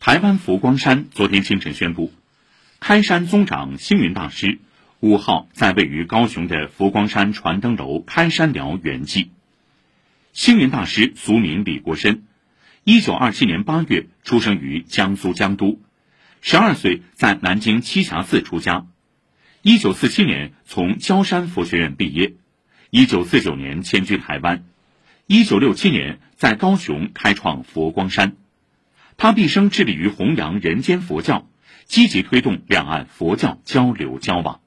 台湾佛光山昨天清晨宣布，开山宗长星云大师五号在位于高雄的佛光山传灯楼开山寮圆寂。星云大师俗名李国深，一九二七年八月出生于江苏江都，十二岁在南京栖霞寺出家，一九四七年从焦山佛学院毕业，一九四九年迁居台湾，一九六七年在高雄开创佛光山。他毕生致力于弘扬人间佛教，积极推动两岸佛教交流交往。